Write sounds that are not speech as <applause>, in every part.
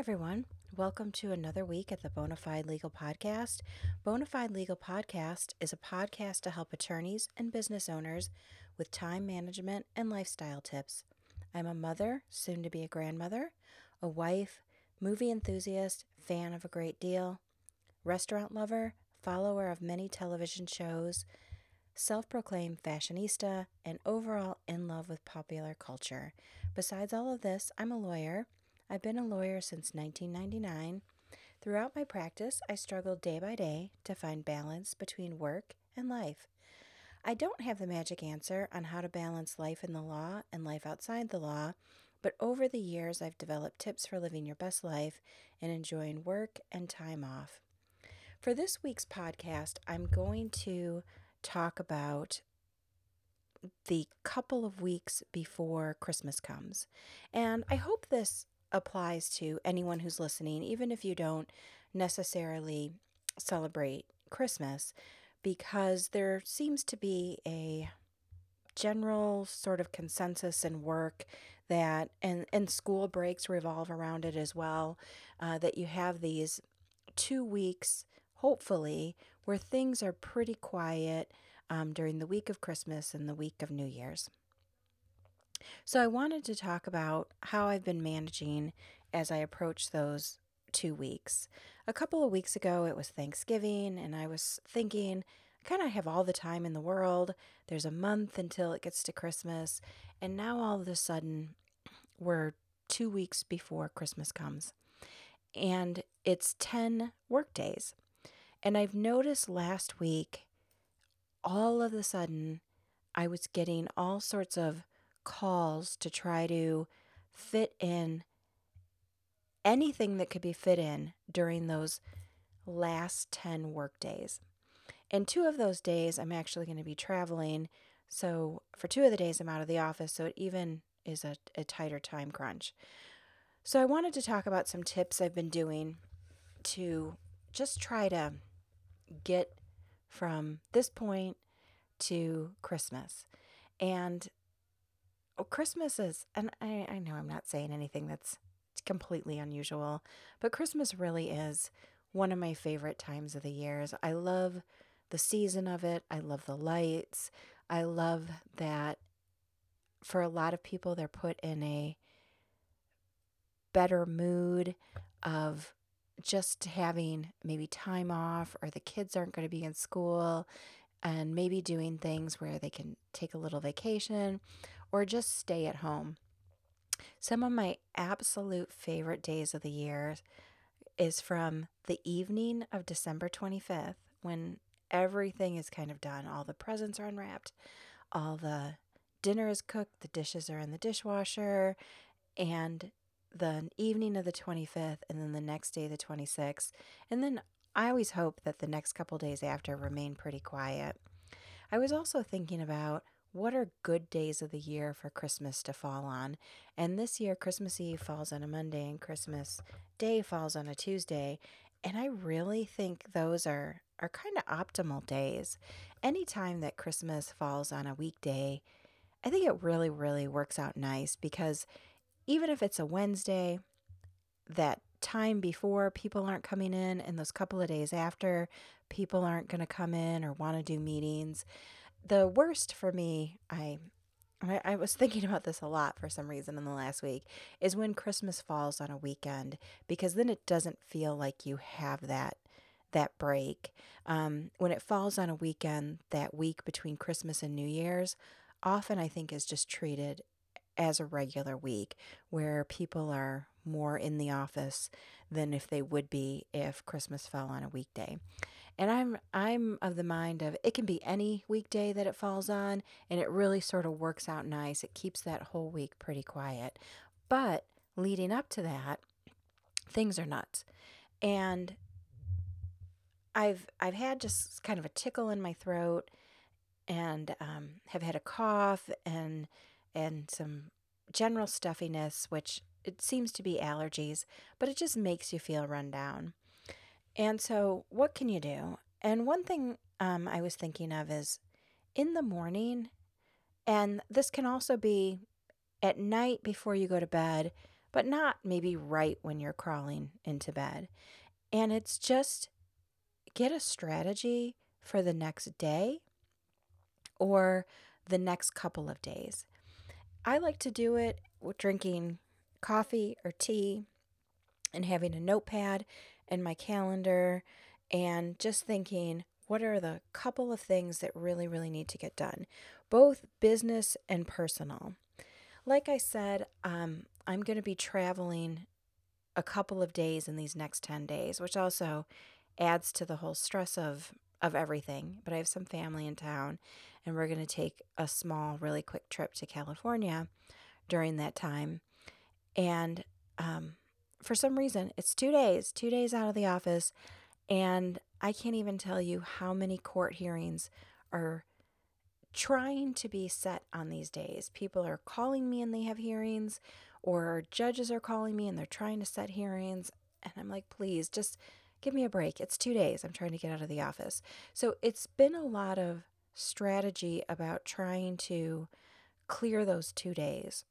Everyone. Welcome to another week at the Bonafide Legal Podcast. Bonafide Legal Podcast is a podcast to help attorneys and business owners with time management and lifestyle tips. I'm a mother, soon to be a grandmother, a wife, movie enthusiast, fan of a great deal, restaurant lover, follower of many television shows, self proclaimed fashionista, and overall in love with popular culture. Besides all of this, I'm a lawyer. I've been a lawyer since 1999. Throughout my practice, I struggled day by day to find balance between work and life. I don't have the magic answer on how to balance life in the law and life outside the law, but over the years, I've developed tips for living your best life and enjoying work and time off. For this week's podcast, I'm going to talk about the couple of weeks before Christmas comes. And I hope this applies to anyone who's listening, even if you don't necessarily celebrate Christmas, because there seems to be a general sort of consensus in work that and and school breaks revolve around it as well uh, that you have these two weeks hopefully where things are pretty quiet um, during the week of christmas and the week of new year's so i wanted to talk about how i've been managing as i approach those two weeks a couple of weeks ago it was thanksgiving and i was thinking I kind of have all the time in the world. There's a month until it gets to Christmas. And now all of a sudden, we're two weeks before Christmas comes. And it's 10 work days. And I've noticed last week, all of a sudden, I was getting all sorts of calls to try to fit in anything that could be fit in during those last 10 work days. And two of those days, I'm actually going to be traveling. So for two of the days, I'm out of the office. So it even is a, a tighter time crunch. So I wanted to talk about some tips I've been doing to just try to get from this point to Christmas. And oh, Christmas is, and I, I know I'm not saying anything that's completely unusual, but Christmas really is one of my favorite times of the years. I love the season of it. I love the lights. I love that for a lot of people, they're put in a better mood of just having maybe time off, or the kids aren't going to be in school, and maybe doing things where they can take a little vacation or just stay at home. Some of my absolute favorite days of the year is from the evening of December 25th when everything is kind of done. All the presents are unwrapped, all the dinner is cooked, the dishes are in the dishwasher, and the evening of the 25th, and then the next day, the 26th. And then I always hope that the next couple days after remain pretty quiet. I was also thinking about what are good days of the year for Christmas to fall on. And this year, Christmas Eve falls on a Monday and Christmas Day falls on a Tuesday. And I really think those are are kind of optimal days. Anytime that Christmas falls on a weekday, I think it really, really works out nice because even if it's a Wednesday, that time before people aren't coming in, and those couple of days after people aren't going to come in or want to do meetings. The worst for me, I I, was thinking <laughs> about this a lot for some reason in the last week, is when Christmas falls on a weekend because then it doesn't feel like you have that that break. Um, when it falls on a weekend, that week between Christmas and New Year's, often I think is just treated as a regular week where people are more in the office than if they would be if Christmas fell on a weekday. And I'm I'm of the mind of it can be any weekday that it falls on and it really sort of works out nice. It keeps that whole week pretty quiet. But leading up to that, things are nuts. And I've I've had just kind of a tickle in my throat, and um, have had a cough and and some general stuffiness, which it seems to be allergies, but it just makes you feel run down. And so, what can you do? And one thing um, I was thinking of is in the morning, and this can also be at night before you go to bed, but not maybe right when you're crawling into bed. And it's just get a strategy for the next day or the next couple of days. I like to do it with drinking coffee or tea and having a notepad and my calendar and just thinking, what are the couple of things that really, really need to get done, both business and personal? Like I said, um, I'm going to be traveling a couple of days in these next 10 days, which also adds to the whole stress of of everything. But I have some family in town and we're going to take a small really quick trip to California during that time. And um, for some reason, it's 2 days, 2 days out of the office and I can't even tell you how many court hearings are trying to be set on these days. People are calling me and they have hearings, or judges are calling me and they're trying to set hearings. And I'm like, please just give me a break. It's two days. I'm trying to get out of the office. So it's been a lot of strategy about trying to clear those two days.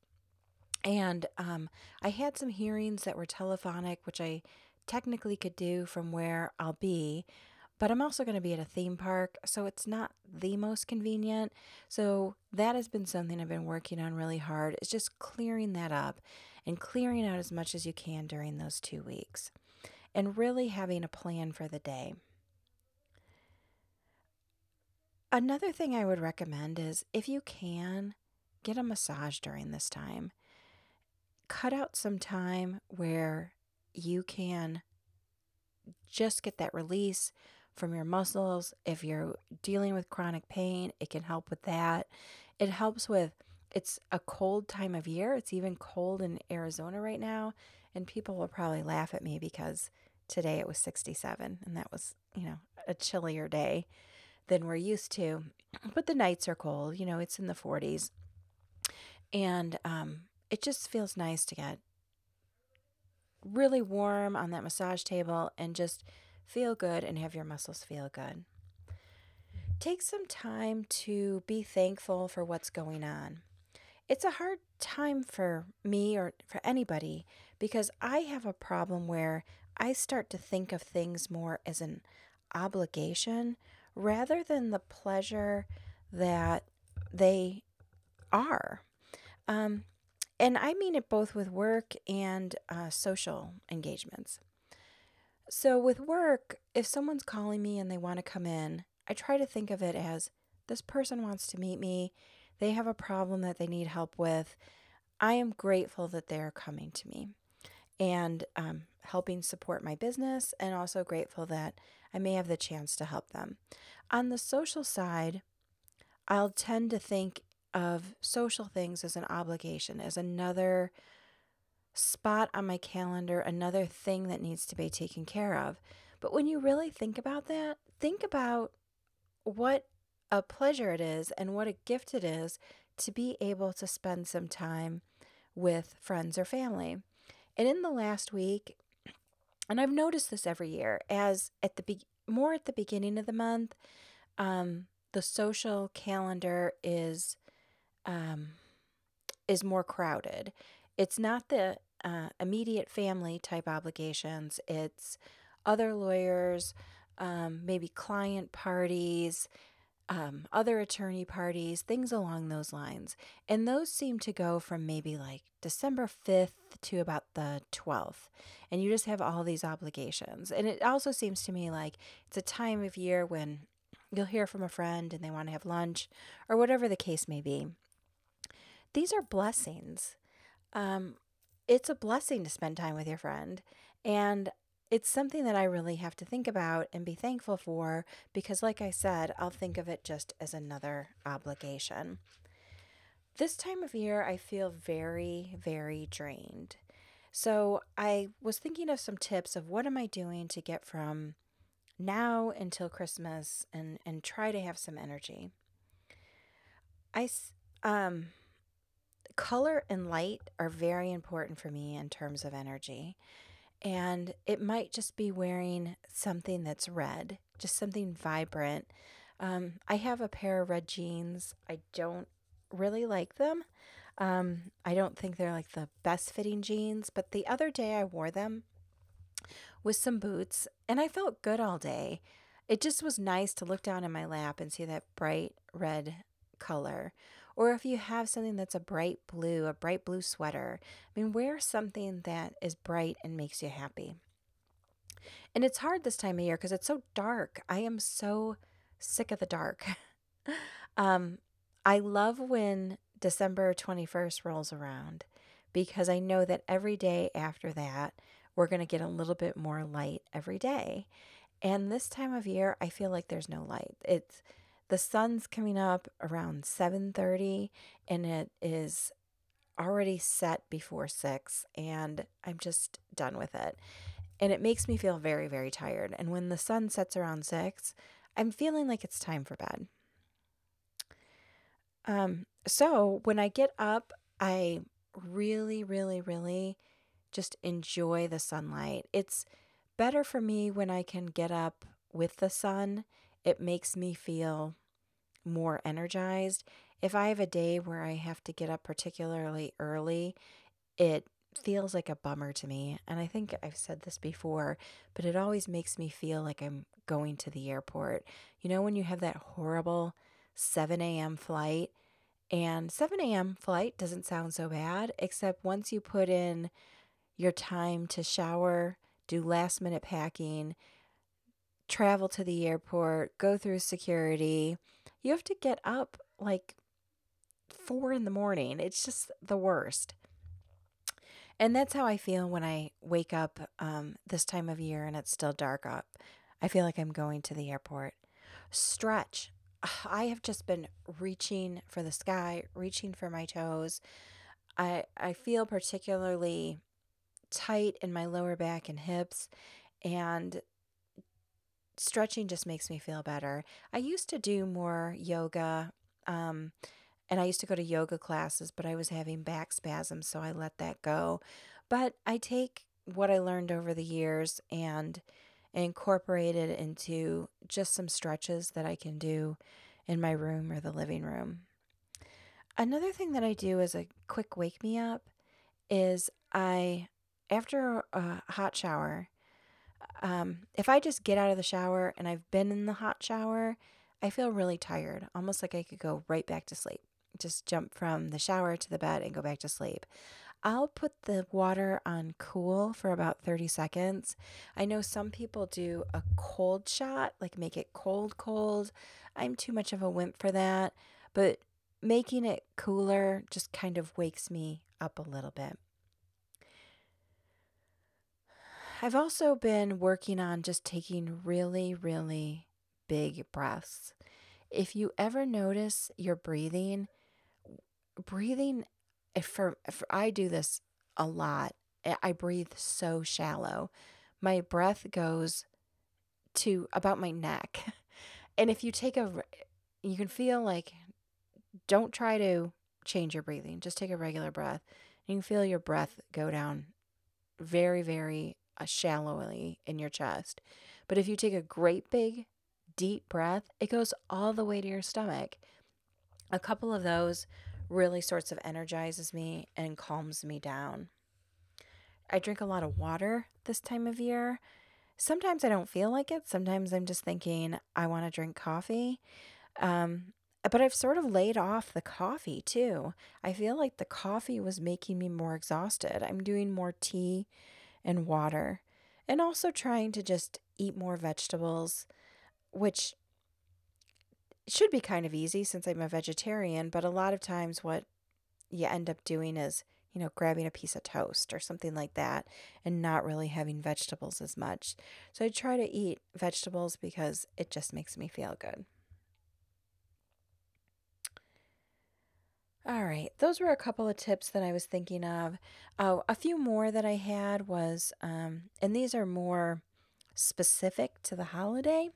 And um, I had some hearings that were telephonic, which I technically could do from where I'll be, but I'm also going to be at a theme park, so it's not the most convenient. So that has been something I've been working on really hard. It's just clearing that up and clearing out as much as you can during those 2 weeks and really having a plan for the day. Another thing I would recommend is if you can, get a massage during this time. Cut out some time where you can just get that release from your muscles. If you're dealing with chronic pain, it can help with that. It helps with it's a cold time of year. It's even cold in Arizona right now, and people will probably laugh at me because today it was 67 and that was, you know, a chillier day than we're used to. But the nights are cold, you know, it's in the 40s. And um, it just feels nice to get really warm on that massage table and just feel good and have your muscles feel good. Take some time to be thankful for what's going on. It's a hard time for me or for anybody because I have a problem where I start to think of things more as an obligation rather than the pleasure that they are. Um, and I mean it both with work and uh, social engagements. So, with work, if someone's calling me and they want to come in, I try to think of it as this person wants to meet me. They have a problem that they need help with. I am grateful that they're coming to me and um, helping support my business, and also grateful that I may have the chance to help them. On the social side, I'll tend to think of social things as an obligation, as another spot on my calendar, another thing that needs to be taken care of. But when you really think about that, think about what a pleasure it is and what a gift it is to be able to spend some time with friends or family. And in the last week, and I've noticed this every year, as at the be- more at the beginning of the month, um, the social calendar is um, is more crowded. It's not the uh, immediate family type obligations. It's other lawyers, um, maybe client parties, um, other attorney parties, things along those lines. And those seem to go from maybe like December 5th to about the 12th. And you just have all these obligations. And it also seems to me like it's a time of year when you'll hear from a friend and they want to have lunch or whatever the case may be. These are blessings. Um, it's a blessing to spend time with your friend. And it's something that I really have to think about and be thankful for because, like I said, I'll think of it just as another obligation. This time of year, I feel very, very drained. So I was thinking of some tips of what am I doing to get from now until Christmas and and try to have some energy. I um color and light are very important for me in terms of energy. And it might just be wearing something that's red, just something vibrant. Um, I have a pair of red jeans. I don't really like them. Um, I don't think they're like the best fitting jeans, but the other day I wore them with some boots and I felt good all day. It just was nice to look down in my lap and see that bright red color. Or if you have something that's a bright blue, a bright blue sweater, I mean, wear something that is bright and makes you happy. And it's hard this time of year because it's so dark. I am so sick of the dark. <laughs> um, I love when December 21st rolls around because I know that every day after that, we're going to get a little bit more light every day. And this time of year, I feel like there's no light. It's the sun's coming up around 7:30 and it is already set before 6 and I'm just done with it. And it makes me feel very very tired. And when the sun sets around 6, I'm feeling like it's time for bed. Um so when I get up, I really really really just enjoy the sunlight. It's better for me when I can get up with the sun. It makes me feel more energized. If I have a day where I have to get up particularly early, it feels like a bummer to me. And I think I've said this before, but it always makes me feel like I'm going to the airport. You know, when you have that horrible 7 a.m. flight, and 7 a.m. flight doesn't sound so bad, except once you put in your time to shower, do last minute packing, travel to the airport, go through security, you have to get up like four in the morning. It's just the worst. And that's how I feel when I wake up um, this time of year and it's still dark up. I feel like I'm going to the airport. Stretch. <sighs> I have just been reaching for the sky, reaching for my toes. I I feel particularly tight in my lower back and hips and stretching just makes me feel better. I used to do more yoga, um, and I used to go to yoga classes, but I was having back spasms, so I let that go. But I take what I learned over the years and incorporate it into just some stretches that I can do in my room or the living room. Another thing that I do as a quick wake me up is I, after a hot shower, um, if I just get out of the shower and I've been in the hot shower, I feel really tired, almost like I could go right back to sleep. Just jump from the shower to the bed and go back to sleep. I'll put the water on cool for about 30 seconds. I know some people do a cold shot, like make it cold, cold. I'm too much of a wimp for that, but making it cooler just kind of wakes me up a little bit. I've also been working on just taking really, really big breaths. If you ever notice your breathing, breathing, if for, if I do this a lot, eh, I breathe so shallow. My breath goes to about my neck. <laughs> And if you take a, you can feel like, don't try to change your breathing, just take a regular breath. You can feel your breath go down very, very shallowly in your chest. But if you take a great big deep breath, it goes all the way to your stomach. A couple of those really sorts of energizes me and calms me down. I drink a lot of water this time of year. Sometimes I don't feel like it. Sometimes I'm just thinking I want to drink coffee. Um, but I've sort of laid off the coffee too. I feel like the coffee was making me more exhausted. I'm doing more tea and water, and also trying to just eat more vegetables, which should be kind of easy since I'm a vegetarian, but a lot of times what you end up doing is, you know, grabbing a piece of toast or something like that and not really having vegetables as much. So I try to eat vegetables because it just makes me feel good. All right, those were a couple of tips that I was thinking of. Oh, a few more that I had was, um, and these are more specific to the holiday.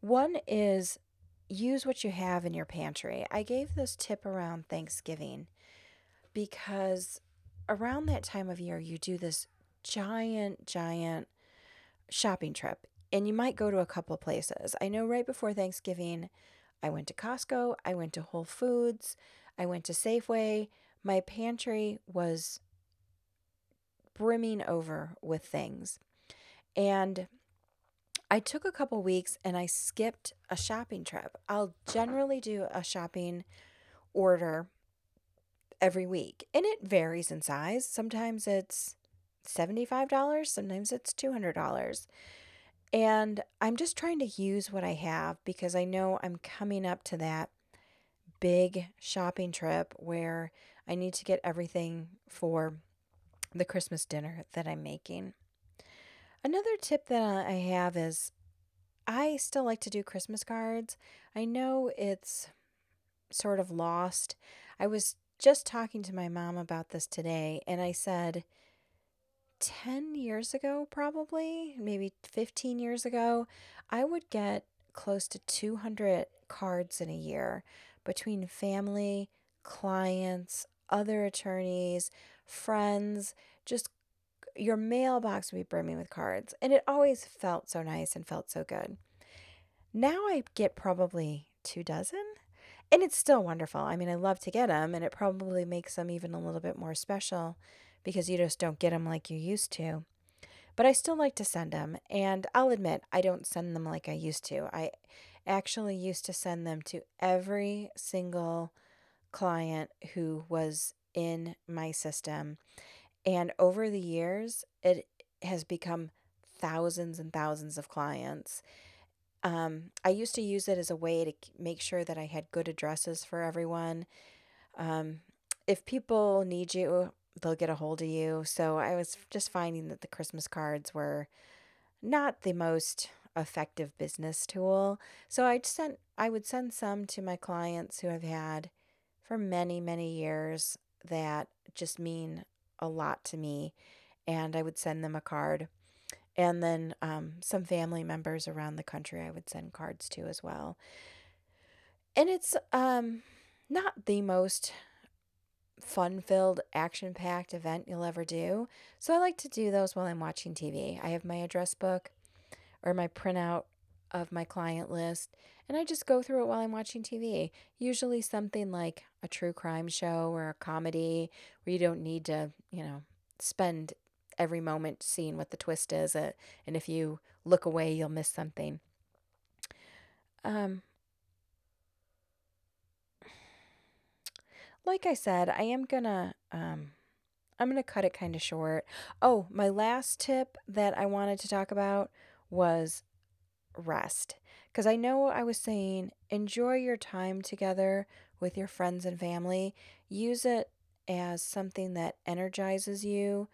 One is use what you have in your pantry. I gave this tip around Thanksgiving because around that time of year, you do this giant, giant shopping trip, and you might go to a couple places. I know right before Thanksgiving, I went to Costco, I went to Whole Foods. I went to Safeway. my pantry was brimming over with things. And I took a couple weeks and I skipped a shopping trip. I'll generally do a shopping order every week, and it varies in size. Sometimes it's $75, sometimes it's $200. And I'm just trying to use what I have because I know I'm coming up to that big shopping trip where I need to get everything for the Christmas dinner that I'm making. Another tip that I have is I still like to do Christmas cards. I know it's sort of lost. I was just talking to my mom about this today, and I said 10 years ago, probably, maybe 15 years ago, I would get close to 200 cards in a year between family, clients, other attorneys, friends, just your mailbox would be brimming with cards. And it always felt so nice and felt so good. Now I get probably two dozen. And it's still wonderful. I mean, I love to get them, and it probably makes them even a little bit more special because you just don't get them like you used to. But I still like to send them, and I'll admit I don't send them like I used to. I actually used to send them to every single client who was in my system. And over the years, it has become thousands and thousands of clients. Um, I used to use it as a way to make sure that I had good addresses for everyone. Um, if people need you, they'll get a hold of you. So I was just finding that the Christmas cards were not the most effective business tool. So I sent I would send some to my clients who I've had for many, many years that just mean a lot to me. And I would send them a card. And then um, some family members around the country I would send cards to as well. And it's um, not the most fun filled, action packed event you'll ever do. So I like to do those while I'm watching TV. I have my address book or my printout of my client list, and I just go through it while I'm watching TV. Usually something like a true crime show or a comedy where you don't need to, you know, spend every moment seeing what the twist is, uh, and if you look away, you'll miss something. Um, like I said, I am gonna um, I'm gonna cut it kind of short. Oh, my last tip that I wanted to talk about was rest. Because I know I was saying enjoy your time together with your friends and family, use it as something that energizes you.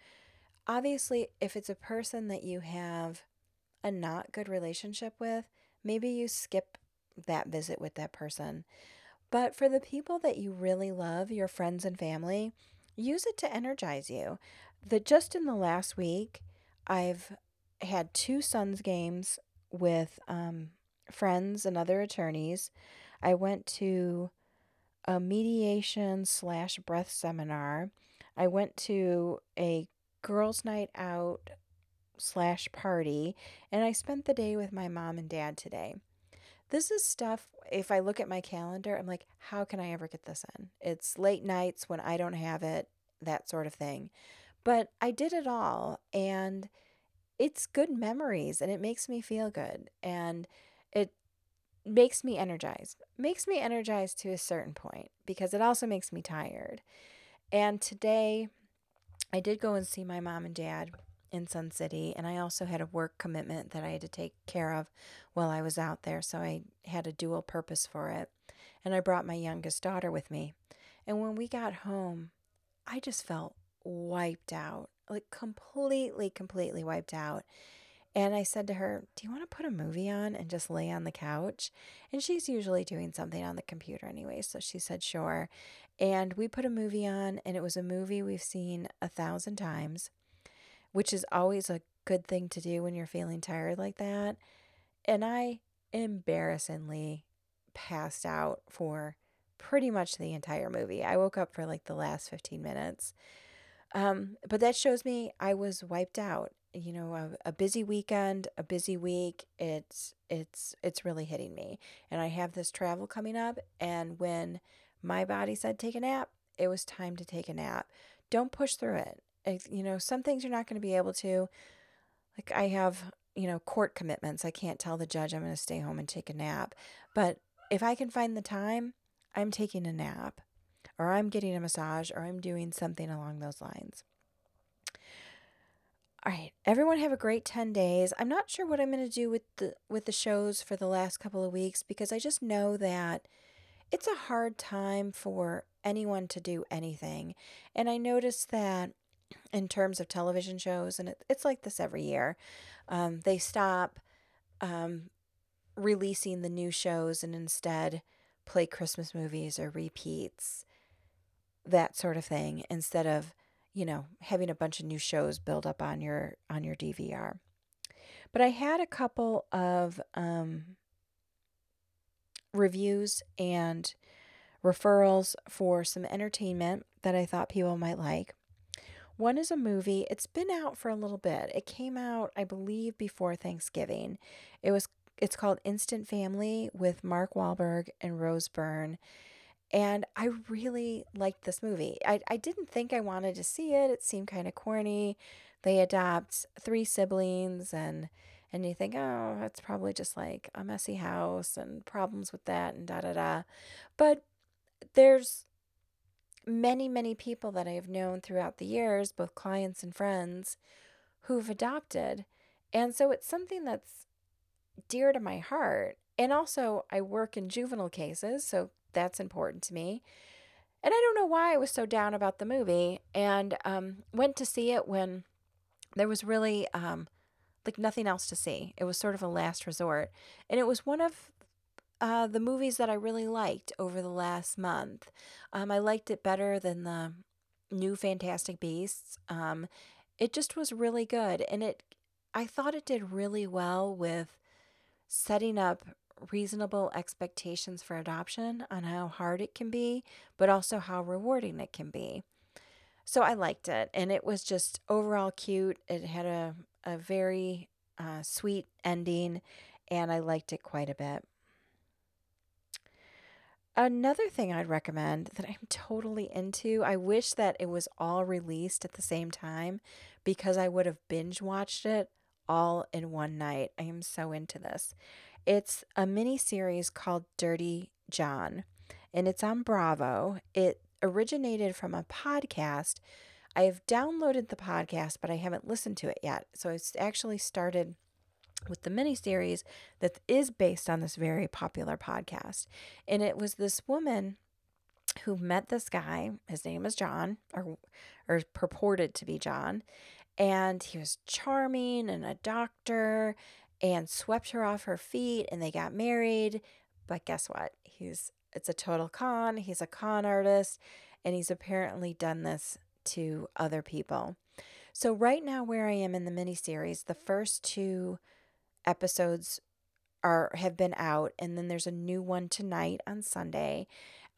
Obviously, if it's a person that you have a not good relationship with, maybe you skip that visit with that person. But for the people that you really love, your friends and family, use it to energize you. That just in the last week, I've had two Suns games with um, friends and other attorneys. I went to a mediation slash breath seminar. I went to a girls' night out slash party, and I spent the day with my mom and dad today. This is stuff, if I look at my calendar, I'm like, how can I ever get this in? It's late nights when I don't have it, that sort of thing. But I did it all, and it's good memories, and it makes me feel good, and it makes me energized. Makes me energized to a certain point because it also makes me tired. And today, I did go and see my mom and dad in Sun City, and I also had a work commitment that I had to take care of while I was out there, so I had a dual purpose for it. And I brought my youngest daughter with me. And when we got home, I just felt wiped out, like completely, completely wiped out. And I said to her, Do you want to put a movie on and just lay on the couch? And she's usually doing something on the computer anyway. So she said, Sure. And we put a movie on, and it was a movie we've seen a thousand times which is always a good thing to do when you're feeling tired like that. And I embarrassingly passed out for pretty much the entire movie. I woke up for like the last 15 minutes. Um, but that shows me I was wiped out. You know, a, a busy weekend, a busy week. It's it's it's really hitting me. And I have this travel coming up and when my body said take a nap, it was time to take a nap. Don't push through it. You know, some things you're not going to be able to. Like I have, you know, court commitments. I can't tell the judge I'm going to stay home and take a nap. But if I can find the time, I'm taking a nap or I'm getting a massage or I'm doing something along those lines. All right, everyone have a great 10 days. I'm not sure what I'm going to do with the with the shows for the last couple of weeks because I just know that it's a hard time for anyone to do anything. And I noticed that in terms of television shows, and it, it's like this every year, um, they stop um, releasing the new shows and instead play Christmas movies or repeats, that sort of thing, instead of you know having a bunch of new shows build up on your on your DVR. But I had a couple of um, reviews and referrals for some entertainment that I thought people might like. One is a movie. It's been out for a little bit. It came out, I believe, before Thanksgiving. It was it's called Instant Family with Mark Wahlberg and Rose Byrne. And I really liked this movie. I, I didn't think I wanted to see it. It seemed kind of corny. They adopt three siblings and and you think, oh, that's probably just like a messy house and problems with that and da da da. But there's many, many people that I have known throughout the years, both clients and friends, who've adopted. And so it's something that's dear to my heart. And also, I work in juvenile cases, so that's important to me. And I don't know why I was so down about the movie and um, went to see it when there was really um, like nothing else to see. It was sort of a last resort. And it was one of uh, the movies that I really liked over the last month. Um, I liked it better than the new Fantastic Beasts. Um, it just was really good. And it, I thought it did really well with setting up reasonable expectations for adoption on how hard it can be, but also how rewarding it can be. So I liked it, and it was just overall cute. It had a, a very uh, sweet ending, and I liked it quite a bit. Another thing I'd recommend that I'm <laughs> totally into, I wish that it was all released at the same time because I would have binge watched it all in one night. I am so into this. It's a mini series called Dirty John, and it's on Bravo. It originated from a podcast. I have downloaded the podcast, but I haven't listened to it yet. So it's actually started with the mini series that is based on this very popular podcast. And it was this woman who met this guy. His name is John, or or purported to be John, and he was charming and a doctor and swept her off her feet and they got married. But guess what? He's it's a total con. He's a con artist and he's apparently done this to other people. So right now where I am in the mini series, the first two episodes are have been out and then there's a new one tonight on Sunday.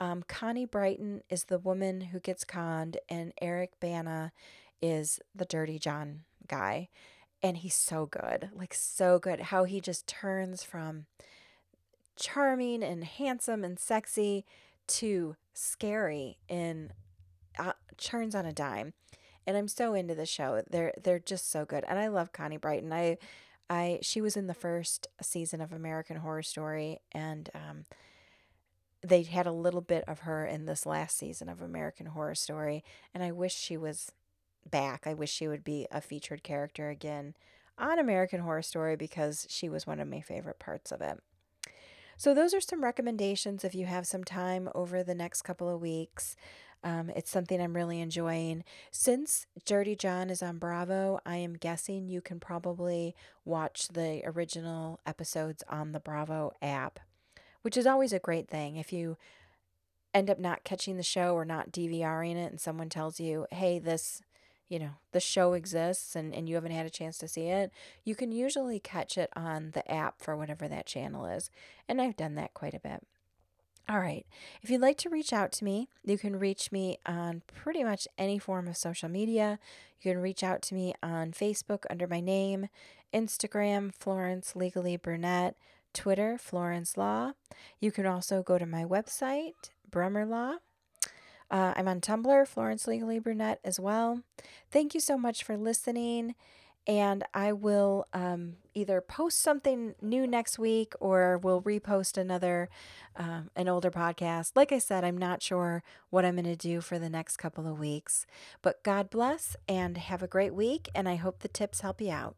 Um, Connie Britton is the woman who gets conned and Eric Bana is the dirty John guy and he's so good like so good how he just turns from charming and handsome and sexy to scary and uh, turns on a dime and i'm so into the show they're they're just so good and i love connie Britton. i i she was in the first season of american horror story and um they had a little bit of her in this last season of american horror story and i wish she was back. I wish she would be a featured character again on American Horror Story because she was one of my favorite parts of it. So, those are some recommendations if you have some time over the next couple of weeks. Um, it's something I'm really enjoying. Since Dirty John is on Bravo, I am guessing you can probably watch the original episodes on the Bravo app, which is always a great thing. If you end up not catching the show or not DVRing it and someone tells you, hey, this you know, the show exists and, and you haven't had a chance to see it, you can usually catch it on the app for whatever that channel is. And I've done that quite a bit. All right. If you'd like to reach out to me, you can reach me on pretty much any form of social media. You can reach out to me on Facebook under my name, Instagram, Florence Legally Brunette, Twitter, Florence Law. You can also go to my website, Brummer Law. Uh, I'm on Tumblr, Florence Legally Brunette, as well. Thank you so much for listening. And I will um, either post something new next week or we'll repost another, um, an older podcast. Like I said, I'm not sure what I'm going to do for the next couple of weeks. But God bless and have a great week. And I hope the tips help you out.